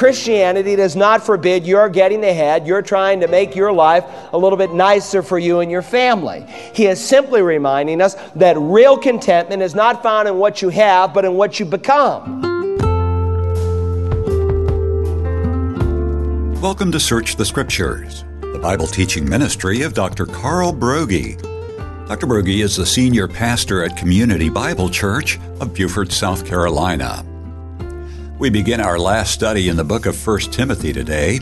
Christianity does not forbid you're getting ahead, you're trying to make your life a little bit nicer for you and your family. He is simply reminding us that real contentment is not found in what you have, but in what you become. Welcome to Search the Scriptures, the Bible teaching ministry of Dr. Carl Broggi. Dr. Broggi is the senior pastor at Community Bible Church of Beaufort, South Carolina. We begin our last study in the book of 1 Timothy today.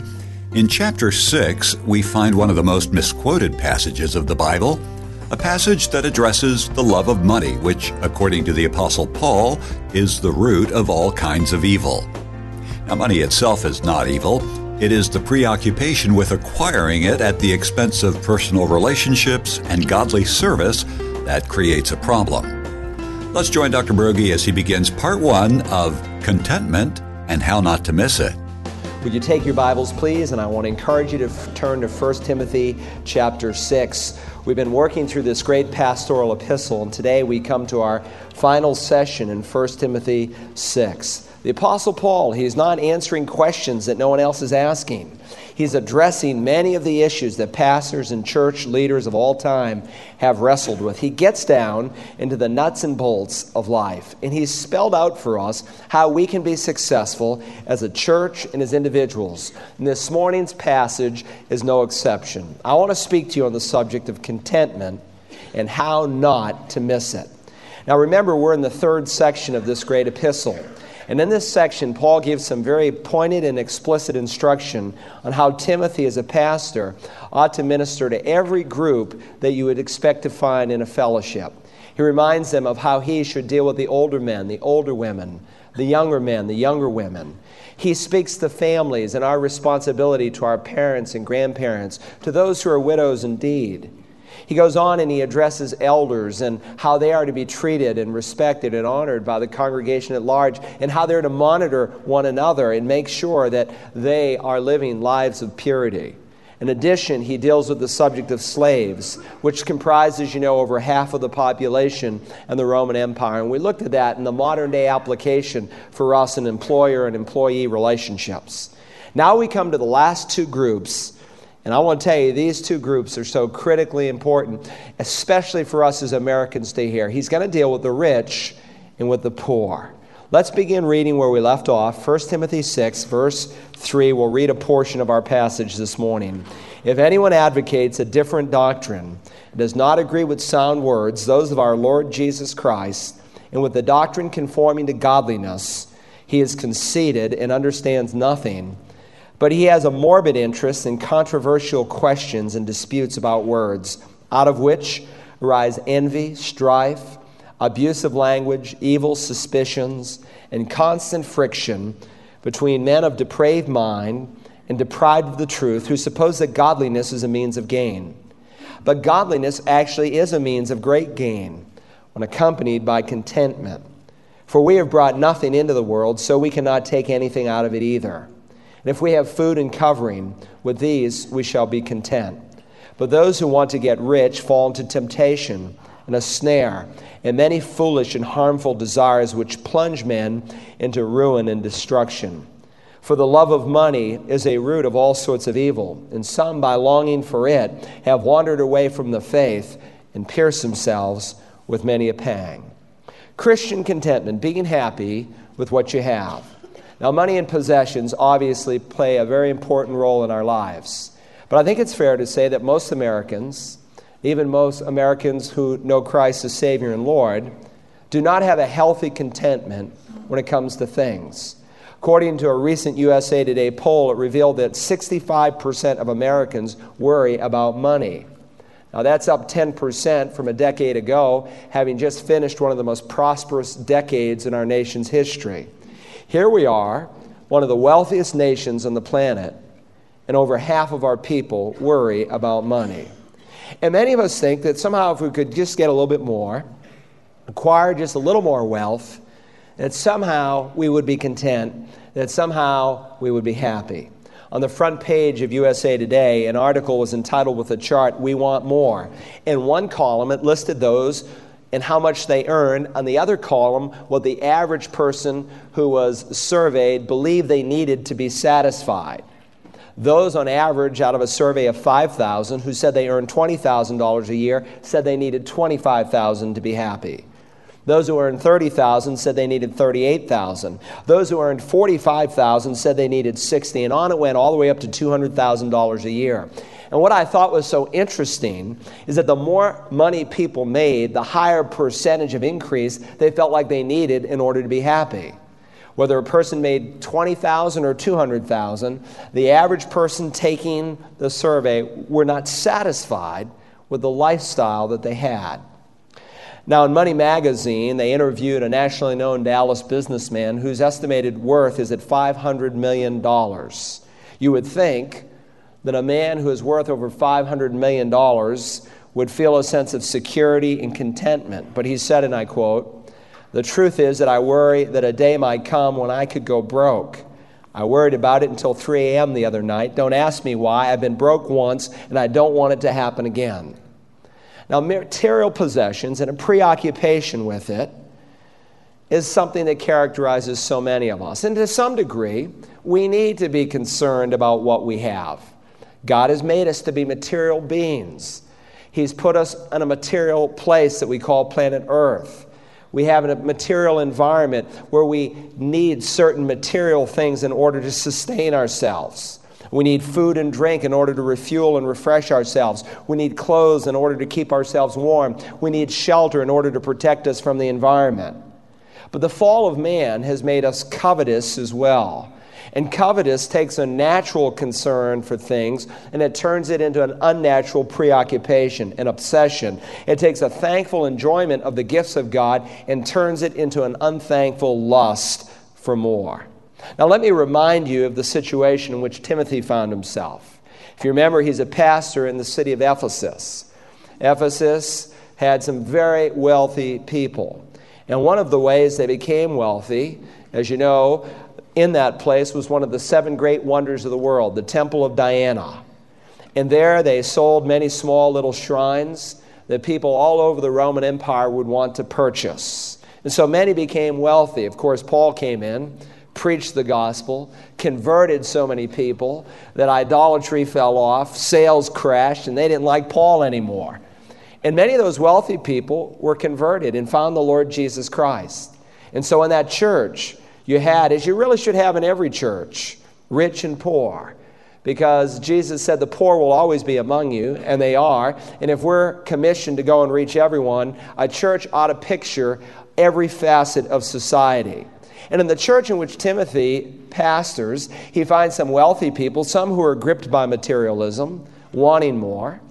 In chapter 6, we find one of the most misquoted passages of the Bible, a passage that addresses the love of money, which, according to the Apostle Paul, is the root of all kinds of evil. Now, money itself is not evil. It is the preoccupation with acquiring it at the expense of personal relationships and godly service that creates a problem. Let's join Dr. Broggi as he begins part one of Contentment and How Not to Miss It. Would you take your Bibles, please? And I want to encourage you to f- turn to 1 Timothy chapter 6. We've been working through this great pastoral epistle, and today we come to our final session in 1 Timothy 6. The Apostle Paul, he's not answering questions that no one else is asking. He's addressing many of the issues that pastors and church leaders of all time have wrestled with. He gets down into the nuts and bolts of life, and he's spelled out for us how we can be successful as a church and as individuals. And this morning's passage is no exception. I want to speak to you on the subject of contentment and how not to miss it. Now, remember, we're in the third section of this great epistle. And in this section, Paul gives some very pointed and explicit instruction on how Timothy, as a pastor, ought to minister to every group that you would expect to find in a fellowship. He reminds them of how he should deal with the older men, the older women, the younger men, the younger women. He speaks to families and our responsibility to our parents and grandparents, to those who are widows indeed. He goes on and he addresses elders and how they are to be treated and respected and honored by the congregation at large, and how they're to monitor one another and make sure that they are living lives of purity. In addition, he deals with the subject of slaves, which comprises, you know, over half of the population in the Roman Empire. And we looked at that in the modern day application for us in employer and employee relationships. Now we come to the last two groups and I want to tell you, these two groups are so critically important, especially for us as Americans to hear. He's going to deal with the rich and with the poor. Let's begin reading where we left off. 1 Timothy 6, verse 3. We'll read a portion of our passage this morning. If anyone advocates a different doctrine, does not agree with sound words, those of our Lord Jesus Christ, and with the doctrine conforming to godliness, he is conceited and understands nothing but he has a morbid interest in controversial questions and disputes about words, out of which arise envy, strife, abusive language, evil suspicions, and constant friction between men of depraved mind and deprived of the truth who suppose that godliness is a means of gain. But godliness actually is a means of great gain when accompanied by contentment. For we have brought nothing into the world, so we cannot take anything out of it either. And if we have food and covering, with these we shall be content. But those who want to get rich fall into temptation and a snare, and many foolish and harmful desires which plunge men into ruin and destruction. For the love of money is a root of all sorts of evil, and some, by longing for it, have wandered away from the faith and pierced themselves with many a pang. Christian contentment, being happy with what you have. Now, money and possessions obviously play a very important role in our lives. But I think it's fair to say that most Americans, even most Americans who know Christ as Savior and Lord, do not have a healthy contentment when it comes to things. According to a recent USA Today poll, it revealed that 65% of Americans worry about money. Now, that's up 10% from a decade ago, having just finished one of the most prosperous decades in our nation's history. Here we are, one of the wealthiest nations on the planet, and over half of our people worry about money. And many of us think that somehow if we could just get a little bit more, acquire just a little more wealth, that somehow we would be content, that somehow we would be happy. On the front page of USA Today, an article was entitled with a chart, We Want More. In one column, it listed those and how much they earned. On the other column, what the average person who was surveyed believed they needed to be satisfied. Those on average out of a survey of 5,000 who said they earned $20,000 a year said they needed 25,000 to be happy. Those who earned 30,000 said they needed 38,000. Those who earned 45,000 said they needed 60 and on it went all the way up to $200,000 a year. And what I thought was so interesting is that the more money people made, the higher percentage of increase they felt like they needed in order to be happy. Whether a person made 20,000 or 200,000, the average person taking the survey were not satisfied with the lifestyle that they had. Now, in Money Magazine, they interviewed a nationally known Dallas businessman whose estimated worth is at $500 million. You would think that a man who is worth over $500 million would feel a sense of security and contentment. But he said, and I quote, The truth is that I worry that a day might come when I could go broke. I worried about it until 3 a.m. the other night. Don't ask me why. I've been broke once, and I don't want it to happen again. Now, material possessions and a preoccupation with it is something that characterizes so many of us. And to some degree, we need to be concerned about what we have. God has made us to be material beings. He's put us in a material place that we call planet Earth. We have a material environment where we need certain material things in order to sustain ourselves. We need food and drink in order to refuel and refresh ourselves. We need clothes in order to keep ourselves warm. We need shelter in order to protect us from the environment. But the fall of man has made us covetous as well. And covetous takes a natural concern for things and it turns it into an unnatural preoccupation, an obsession. It takes a thankful enjoyment of the gifts of God and turns it into an unthankful lust for more. Now, let me remind you of the situation in which Timothy found himself. If you remember, he's a pastor in the city of Ephesus. Ephesus had some very wealthy people. And one of the ways they became wealthy, as you know, in that place was one of the seven great wonders of the world, the Temple of Diana. And there they sold many small little shrines that people all over the Roman Empire would want to purchase. And so many became wealthy. Of course, Paul came in, preached the gospel, converted so many people that idolatry fell off, sales crashed, and they didn't like Paul anymore. And many of those wealthy people were converted and found the Lord Jesus Christ. And so in that church, you had, as you really should have in every church, rich and poor. Because Jesus said the poor will always be among you, and they are. And if we're commissioned to go and reach everyone, a church ought to picture every facet of society. And in the church in which Timothy pastors, he finds some wealthy people, some who are gripped by materialism, wanting more,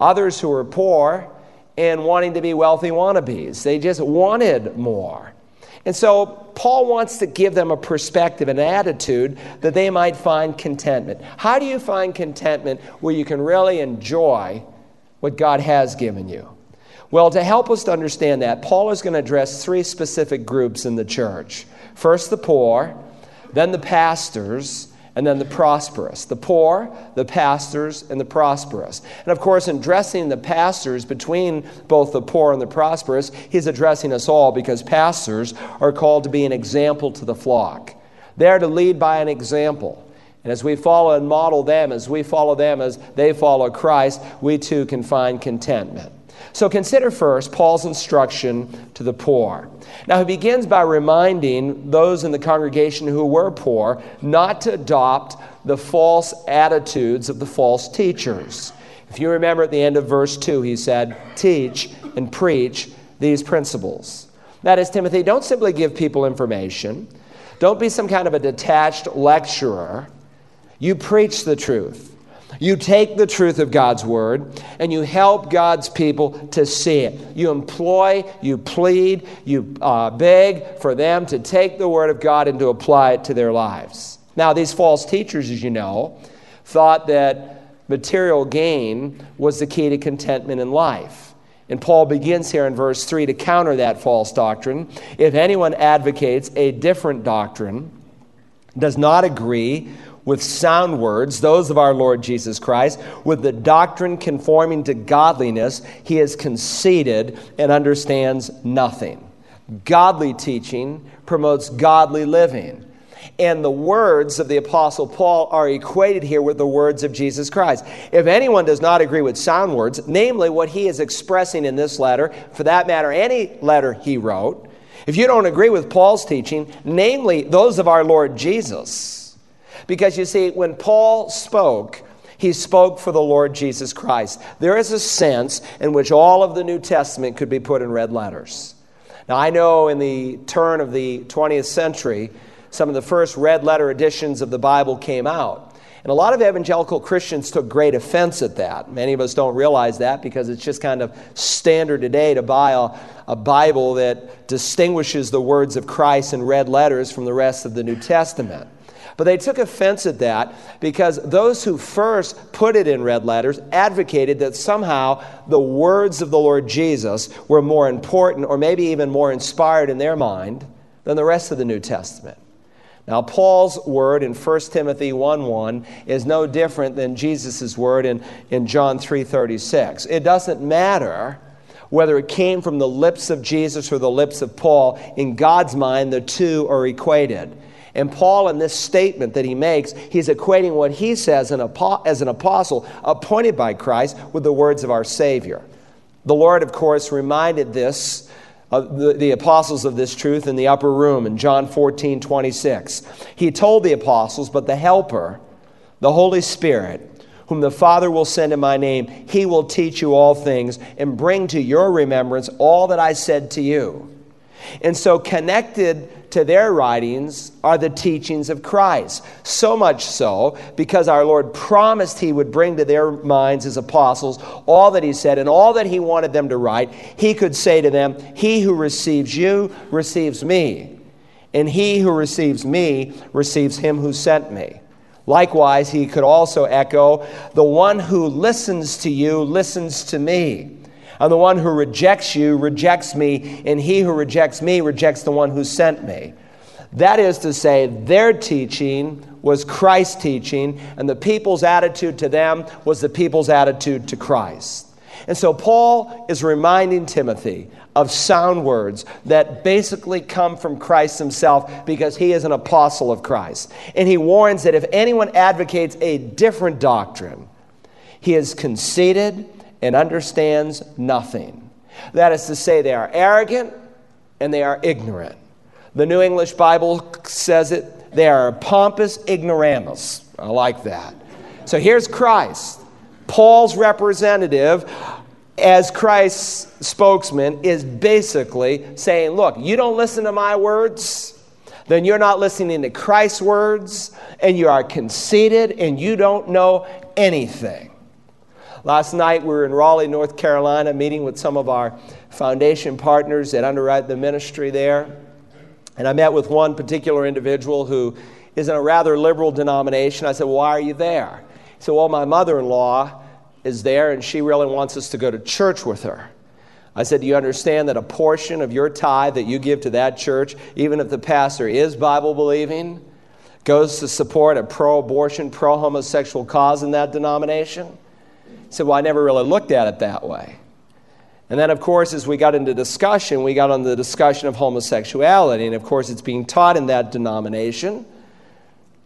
others who are poor and wanting to be wealthy wannabes. They just wanted more. And so Paul wants to give them a perspective, an attitude that they might find contentment. How do you find contentment where you can really enjoy what God has given you? Well, to help us to understand that, Paul is going to address three specific groups in the church. First, the poor, then the pastors, and then the prosperous. The poor, the pastors, and the prosperous. And of course, in addressing the pastors between both the poor and the prosperous, he's addressing us all because pastors are called to be an example to the flock. They're to lead by an example. And as we follow and model them, as we follow them as they follow Christ, we too can find contentment. So consider first Paul's instruction to the poor. Now, he begins by reminding those in the congregation who were poor not to adopt the false attitudes of the false teachers. If you remember at the end of verse 2, he said, Teach and preach these principles. That is, Timothy, don't simply give people information, don't be some kind of a detached lecturer. You preach the truth. You take the truth of God's word and you help God's people to see it. You employ, you plead, you uh, beg for them to take the word of God and to apply it to their lives. Now, these false teachers, as you know, thought that material gain was the key to contentment in life. And Paul begins here in verse 3 to counter that false doctrine. If anyone advocates a different doctrine, does not agree with sound words, those of our Lord Jesus Christ, with the doctrine conforming to godliness, he is conceited and understands nothing. Godly teaching promotes godly living. And the words of the Apostle Paul are equated here with the words of Jesus Christ. If anyone does not agree with sound words, namely what he is expressing in this letter, for that matter, any letter he wrote, if you don't agree with Paul's teaching, namely those of our Lord Jesus, because you see, when Paul spoke, he spoke for the Lord Jesus Christ. There is a sense in which all of the New Testament could be put in red letters. Now, I know in the turn of the 20th century, some of the first red letter editions of the Bible came out. And a lot of evangelical Christians took great offense at that. Many of us don't realize that because it's just kind of standard today to buy a, a Bible that distinguishes the words of Christ in red letters from the rest of the New Testament. But they took offense at that because those who first put it in red letters advocated that somehow the words of the Lord Jesus were more important or maybe even more inspired in their mind than the rest of the New Testament. Now, Paul's word in 1 Timothy 1 1 is no different than Jesus' word in, in John 3.36. It doesn't matter whether it came from the lips of Jesus or the lips of Paul. In God's mind, the two are equated. And Paul, in this statement that he makes, he's equating what he says as an apostle appointed by Christ with the words of our Savior. The Lord, of course, reminded this uh, the, the apostles of this truth in the upper room in John 14, 26. He told the apostles, But the Helper, the Holy Spirit, whom the Father will send in my name, he will teach you all things and bring to your remembrance all that I said to you. And so, connected to their writings are the teachings of Christ. So much so because our Lord promised He would bring to their minds as apostles all that He said and all that He wanted them to write. He could say to them, He who receives you receives me, and he who receives me receives Him who sent me. Likewise, he could also echo, The one who listens to you listens to me. And the one who rejects you rejects me, and he who rejects me rejects the one who sent me. That is to say, their teaching was Christ's teaching, and the people's attitude to them was the people's attitude to Christ. And so Paul is reminding Timothy of sound words that basically come from Christ himself because he is an apostle of Christ. And he warns that if anyone advocates a different doctrine, he is conceited and understands nothing. That is to say, they are arrogant and they are ignorant. The New English Bible says it, they are pompous ignoramus. I like that. So here's Christ. Paul's representative, as Christ's spokesman, is basically saying, Look, you don't listen to my words, then you're not listening to Christ's words, and you are conceited and you don't know anything. Last night we were in Raleigh, North Carolina, meeting with some of our foundation partners that underwrite the ministry there. And I met with one particular individual who is in a rather liberal denomination. I said, Why are you there? He said, Well, my mother in law is there and she really wants us to go to church with her. I said, Do you understand that a portion of your tithe that you give to that church, even if the pastor is Bible believing, goes to support a pro abortion, pro homosexual cause in that denomination? He said, Well, I never really looked at it that way. And then, of course, as we got into discussion, we got on the discussion of homosexuality. And of course, it's being taught in that denomination.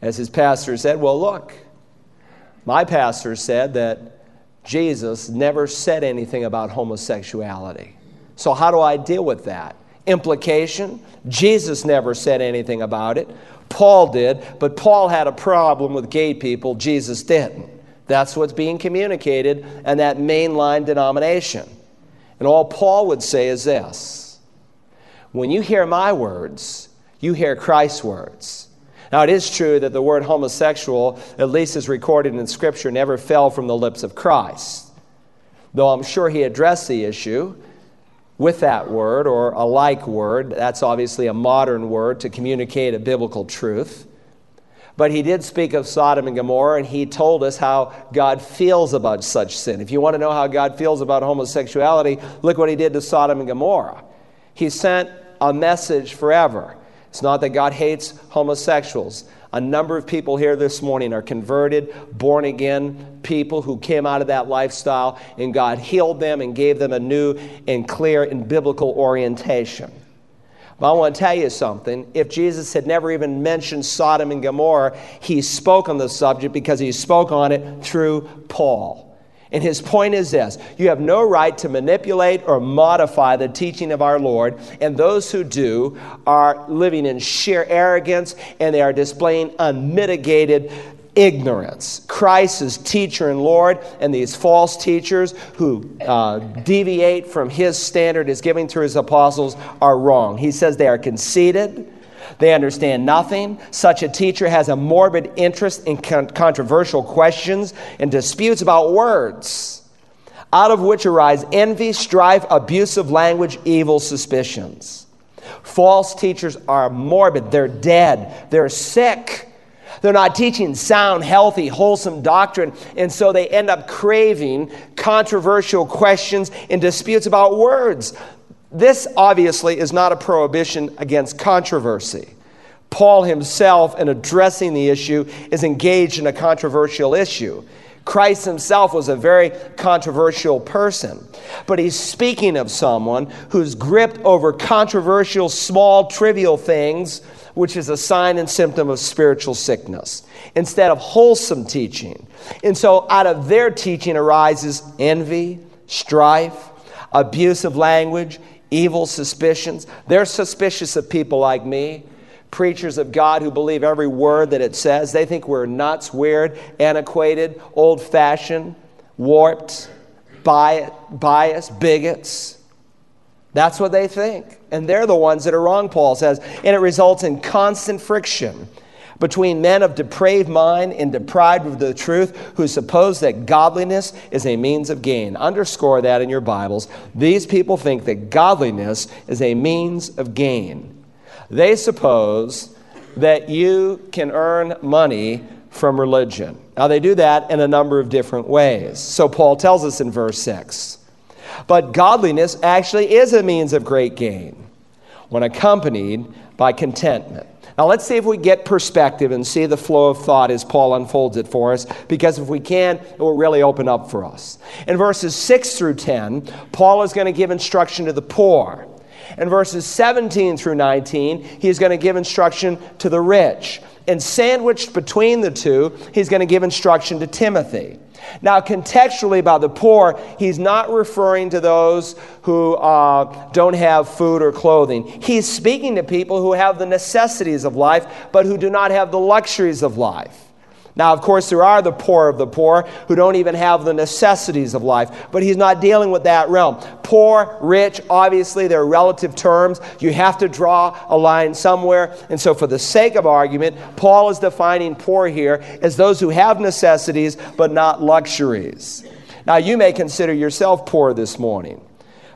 As his pastor said, Well, look, my pastor said that Jesus never said anything about homosexuality. So, how do I deal with that? Implication Jesus never said anything about it. Paul did, but Paul had a problem with gay people, Jesus didn't. That's what's being communicated in that mainline denomination. And all Paul would say is this when you hear my words, you hear Christ's words. Now, it is true that the word homosexual, at least as recorded in Scripture, never fell from the lips of Christ. Though I'm sure he addressed the issue with that word or a like word. That's obviously a modern word to communicate a biblical truth. But he did speak of Sodom and Gomorrah, and he told us how God feels about such sin. If you want to know how God feels about homosexuality, look what he did to Sodom and Gomorrah. He sent a message forever It's not that God hates homosexuals. A number of people here this morning are converted, born again people who came out of that lifestyle, and God healed them and gave them a new and clear and biblical orientation. But I want to tell you something. If Jesus had never even mentioned Sodom and Gomorrah, he spoke on the subject because he spoke on it through Paul. And his point is this you have no right to manipulate or modify the teaching of our Lord, and those who do are living in sheer arrogance and they are displaying unmitigated ignorance. Christ is teacher and Lord, and these false teachers who uh, deviate from his standard as giving through his apostles are wrong. He says they are conceited. They understand nothing. Such a teacher has a morbid interest in con- controversial questions and disputes about words, out of which arise envy, strife, abusive language, evil suspicions. False teachers are morbid, they're dead, they're sick. They're not teaching sound, healthy, wholesome doctrine, and so they end up craving controversial questions and disputes about words. This obviously is not a prohibition against controversy. Paul himself, in addressing the issue, is engaged in a controversial issue. Christ himself was a very controversial person, but he's speaking of someone who's gripped over controversial, small, trivial things, which is a sign and symptom of spiritual sickness, instead of wholesome teaching. And so, out of their teaching arises envy, strife, abusive language, evil suspicions. They're suspicious of people like me, preachers of God who believe every word that it says. They think we're nuts, weird, antiquated, old fashioned, warped, biased, bigots. That's what they think. And they're the ones that are wrong, Paul says. And it results in constant friction between men of depraved mind and deprived of the truth who suppose that godliness is a means of gain. Underscore that in your Bibles. These people think that godliness is a means of gain. They suppose that you can earn money from religion. Now, they do that in a number of different ways. So, Paul tells us in verse 6 But godliness actually is a means of great gain when accompanied by contentment. Now, let's see if we get perspective and see the flow of thought as Paul unfolds it for us, because if we can, it will really open up for us. In verses 6 through 10, Paul is going to give instruction to the poor. In verses 17 through 19, he is going to give instruction to the rich. And sandwiched between the two, he's going to give instruction to Timothy. Now, contextually, about the poor, he's not referring to those who uh, don't have food or clothing. He's speaking to people who have the necessities of life, but who do not have the luxuries of life. Now, of course, there are the poor of the poor who don't even have the necessities of life, but he's not dealing with that realm. Poor, rich, obviously, they're relative terms. You have to draw a line somewhere. And so, for the sake of argument, Paul is defining poor here as those who have necessities but not luxuries. Now, you may consider yourself poor this morning.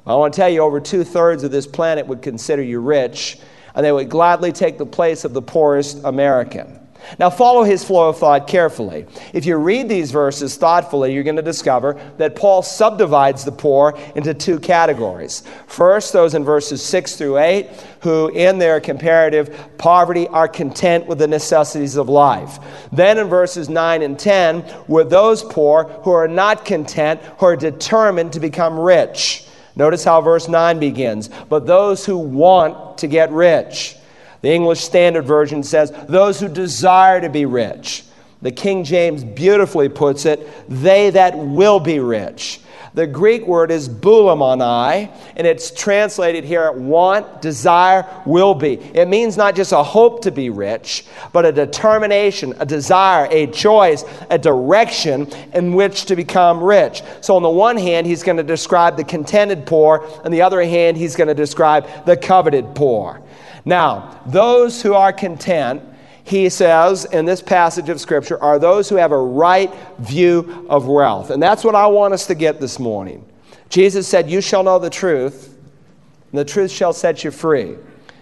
I want to tell you, over two thirds of this planet would consider you rich, and they would gladly take the place of the poorest American. Now, follow his flow of thought carefully. If you read these verses thoughtfully, you're going to discover that Paul subdivides the poor into two categories. First, those in verses 6 through 8, who in their comparative poverty are content with the necessities of life. Then in verses 9 and 10, were those poor who are not content, who are determined to become rich. Notice how verse 9 begins. But those who want to get rich. The English Standard Version says, those who desire to be rich. The King James beautifully puts it, they that will be rich. The Greek word is boulomenoi, and it's translated here want, desire, will be. It means not just a hope to be rich, but a determination, a desire, a choice, a direction in which to become rich. So, on the one hand, he's going to describe the contented poor, on the other hand, he's going to describe the coveted poor. Now, those who are content, he says in this passage of Scripture, are those who have a right view of wealth. And that's what I want us to get this morning. Jesus said, You shall know the truth, and the truth shall set you free.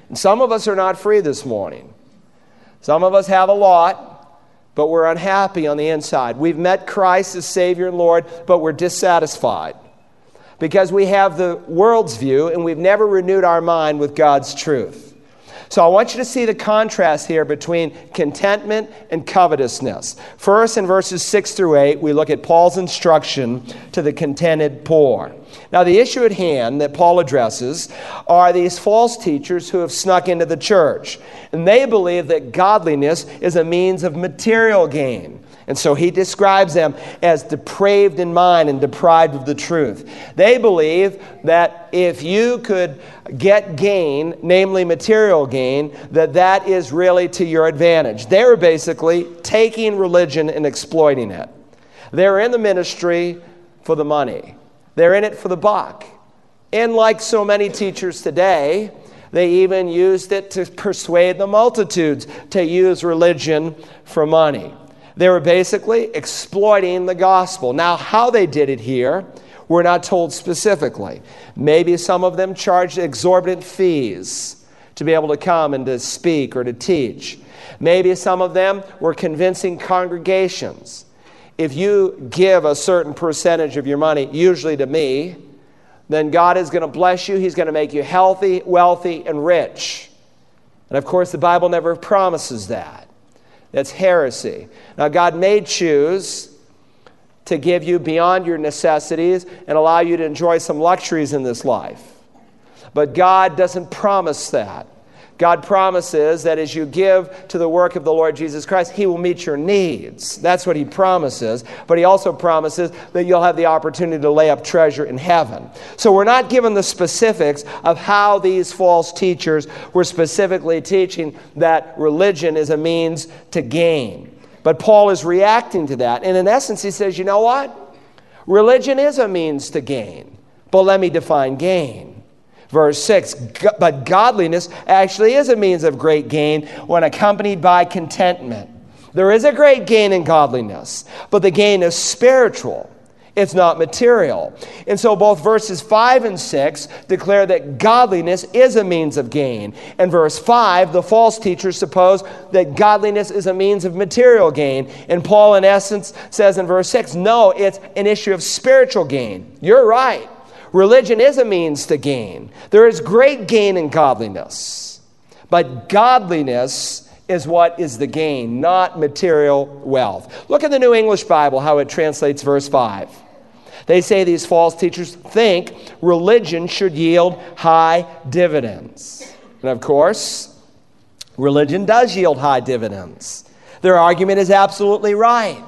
And some of us are not free this morning. Some of us have a lot, but we're unhappy on the inside. We've met Christ as Savior and Lord, but we're dissatisfied because we have the world's view and we've never renewed our mind with God's truth. So I want you to see the contrast here between contentment and covetousness. First, in verses 6 through 8, we look at Paul's instruction to the contented poor. Now, the issue at hand that Paul addresses are these false teachers who have snuck into the church. And they believe that godliness is a means of material gain. And so he describes them as depraved in mind and deprived of the truth. They believe that if you could get gain, namely material gain, that that is really to your advantage. They're basically taking religion and exploiting it. They're in the ministry for the money. They're in it for the buck. And like so many teachers today, they even used it to persuade the multitudes to use religion for money. They were basically exploiting the gospel. Now, how they did it here, we're not told specifically. Maybe some of them charged exorbitant fees to be able to come and to speak or to teach. Maybe some of them were convincing congregations. If you give a certain percentage of your money, usually to me, then God is going to bless you. He's going to make you healthy, wealthy, and rich. And of course, the Bible never promises that. That's heresy. Now, God may choose to give you beyond your necessities and allow you to enjoy some luxuries in this life. But God doesn't promise that. God promises that as you give to the work of the Lord Jesus Christ, He will meet your needs. That's what He promises. But He also promises that you'll have the opportunity to lay up treasure in heaven. So we're not given the specifics of how these false teachers were specifically teaching that religion is a means to gain. But Paul is reacting to that. And in essence, he says, you know what? Religion is a means to gain. But let me define gain. Verse 6 But godliness actually is a means of great gain when accompanied by contentment. There is a great gain in godliness, but the gain is spiritual. It's not material. And so both verses 5 and 6 declare that godliness is a means of gain. And verse 5, the false teachers suppose that godliness is a means of material gain. And Paul, in essence, says in verse 6, no, it's an issue of spiritual gain. You're right. Religion is a means to gain. There is great gain in godliness. But godliness is what is the gain, not material wealth. Look at the New English Bible, how it translates verse 5. They say these false teachers think religion should yield high dividends. And of course, religion does yield high dividends. Their argument is absolutely right.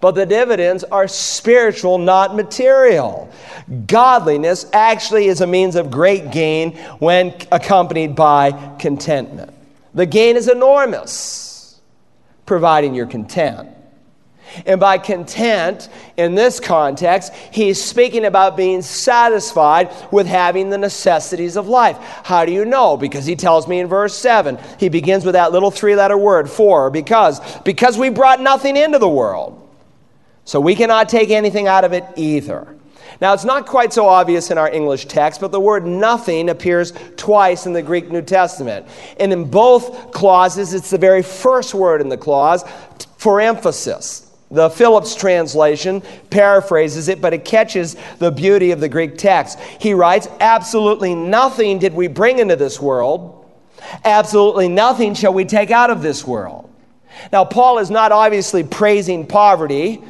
But the dividends are spiritual, not material. Godliness actually is a means of great gain when accompanied by contentment. The gain is enormous, providing you're content. And by content, in this context, he's speaking about being satisfied with having the necessities of life. How do you know? Because he tells me in verse 7. He begins with that little three letter word, for, because. Because we brought nothing into the world. So we cannot take anything out of it either. Now, it's not quite so obvious in our English text, but the word nothing appears twice in the Greek New Testament. And in both clauses, it's the very first word in the clause for emphasis. The Phillips translation paraphrases it, but it catches the beauty of the Greek text. He writes, Absolutely nothing did we bring into this world, absolutely nothing shall we take out of this world. Now, Paul is not obviously praising poverty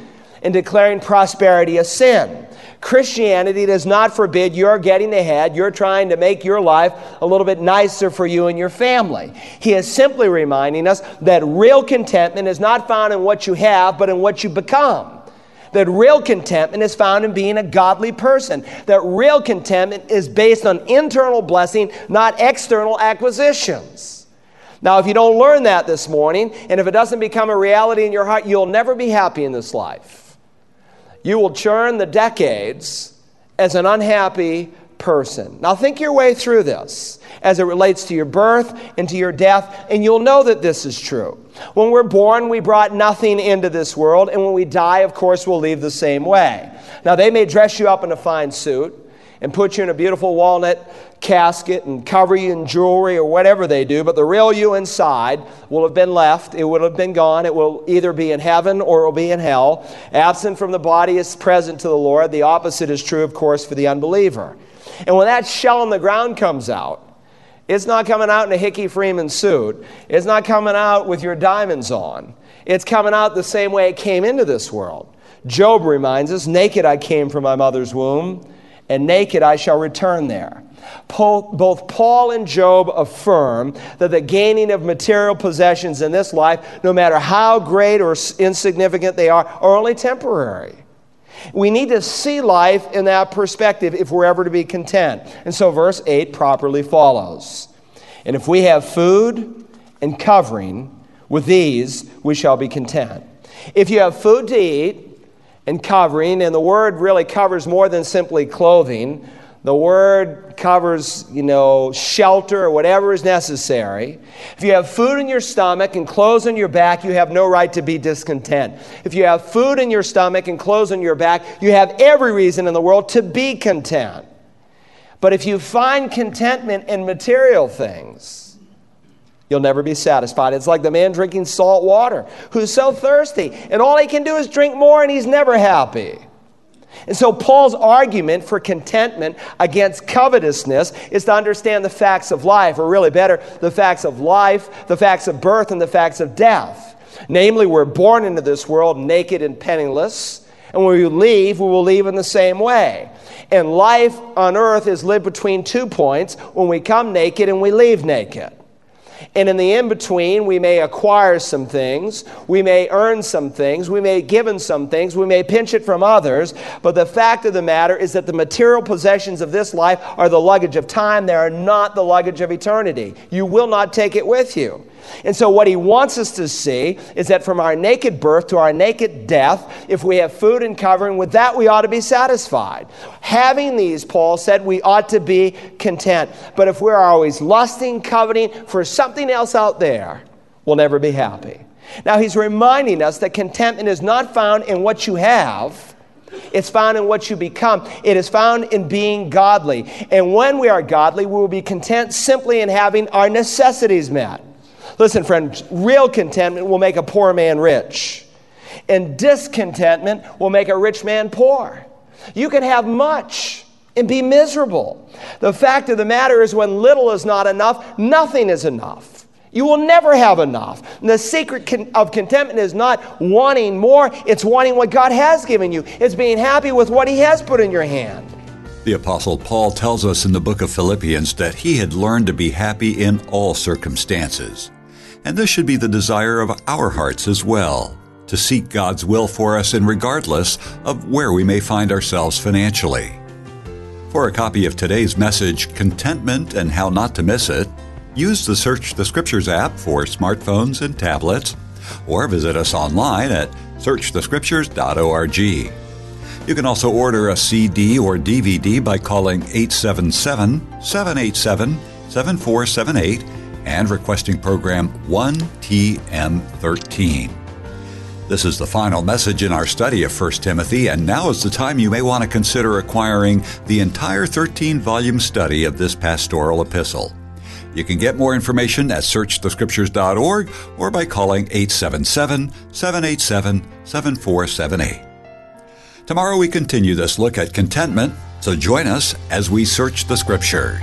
and declaring prosperity a sin. Christianity does not forbid you're getting ahead, you're trying to make your life a little bit nicer for you and your family. He is simply reminding us that real contentment is not found in what you have, but in what you become. That real contentment is found in being a godly person. That real contentment is based on internal blessing, not external acquisitions. Now, if you don't learn that this morning, and if it doesn't become a reality in your heart, you'll never be happy in this life you will churn the decades as an unhappy person. Now, think your way through this as it relates to your birth and to your death, and you'll know that this is true. When we're born, we brought nothing into this world, and when we die, of course, we'll leave the same way. Now, they may dress you up in a fine suit and put you in a beautiful walnut casket and cover you in jewelry or whatever they do, but the real you inside will have been left. It will have been gone. It will either be in heaven or it will be in hell. Absent from the body is present to the Lord. The opposite is true, of course, for the unbeliever. And when that shell on the ground comes out, It's not coming out in a Hickey Freeman suit. It's not coming out with your diamonds on. It's coming out the same way it came into this world. Job reminds us Naked I came from my mother's womb, and naked I shall return there. Both Paul and Job affirm that the gaining of material possessions in this life, no matter how great or insignificant they are, are only temporary. We need to see life in that perspective if we're ever to be content. And so, verse 8 properly follows. And if we have food and covering, with these we shall be content. If you have food to eat and covering, and the word really covers more than simply clothing, the word covers, you know, shelter or whatever is necessary. If you have food in your stomach and clothes on your back, you have no right to be discontent. If you have food in your stomach and clothes on your back, you have every reason in the world to be content. But if you find contentment in material things, you'll never be satisfied. It's like the man drinking salt water who's so thirsty, and all he can do is drink more, and he's never happy. And so, Paul's argument for contentment against covetousness is to understand the facts of life, or really better, the facts of life, the facts of birth, and the facts of death. Namely, we're born into this world naked and penniless, and when we leave, we will leave in the same way. And life on earth is lived between two points when we come naked and we leave naked. And in the in between, we may acquire some things, we may earn some things, we may given some things, we may pinch it from others. But the fact of the matter is that the material possessions of this life are the luggage of time, they are not the luggage of eternity. You will not take it with you. And so, what he wants us to see is that from our naked birth to our naked death, if we have food and covering, with that we ought to be satisfied. Having these, Paul said, we ought to be content. But if we're always lusting, coveting for something else out there, we'll never be happy. Now, he's reminding us that contentment is not found in what you have. It's found in what you become. It is found in being godly. And when we are godly, we will be content simply in having our necessities met. Listen, friend, real contentment will make a poor man rich, and discontentment will make a rich man poor. You can have much and be miserable. The fact of the matter is, when little is not enough, nothing is enough. You will never have enough. And the secret of contentment is not wanting more, it's wanting what God has given you. It's being happy with what He has put in your hand. The Apostle Paul tells us in the book of Philippians that he had learned to be happy in all circumstances. And this should be the desire of our hearts as well to seek God's will for us and regardless of where we may find ourselves financially. For a copy of today's message, Contentment and How Not to Miss It, use the Search the Scriptures app for smartphones and tablets, or visit us online at searchthescriptures.org. You can also order a CD or DVD by calling 877 787 7478 and requesting program 1TM13. This is the final message in our study of 1 Timothy, and now is the time you may want to consider acquiring the entire 13 volume study of this pastoral epistle. You can get more information at searchthescriptures.org or by calling 877 787 7478. Tomorrow we continue this look at contentment, so join us as we search the Scriptures.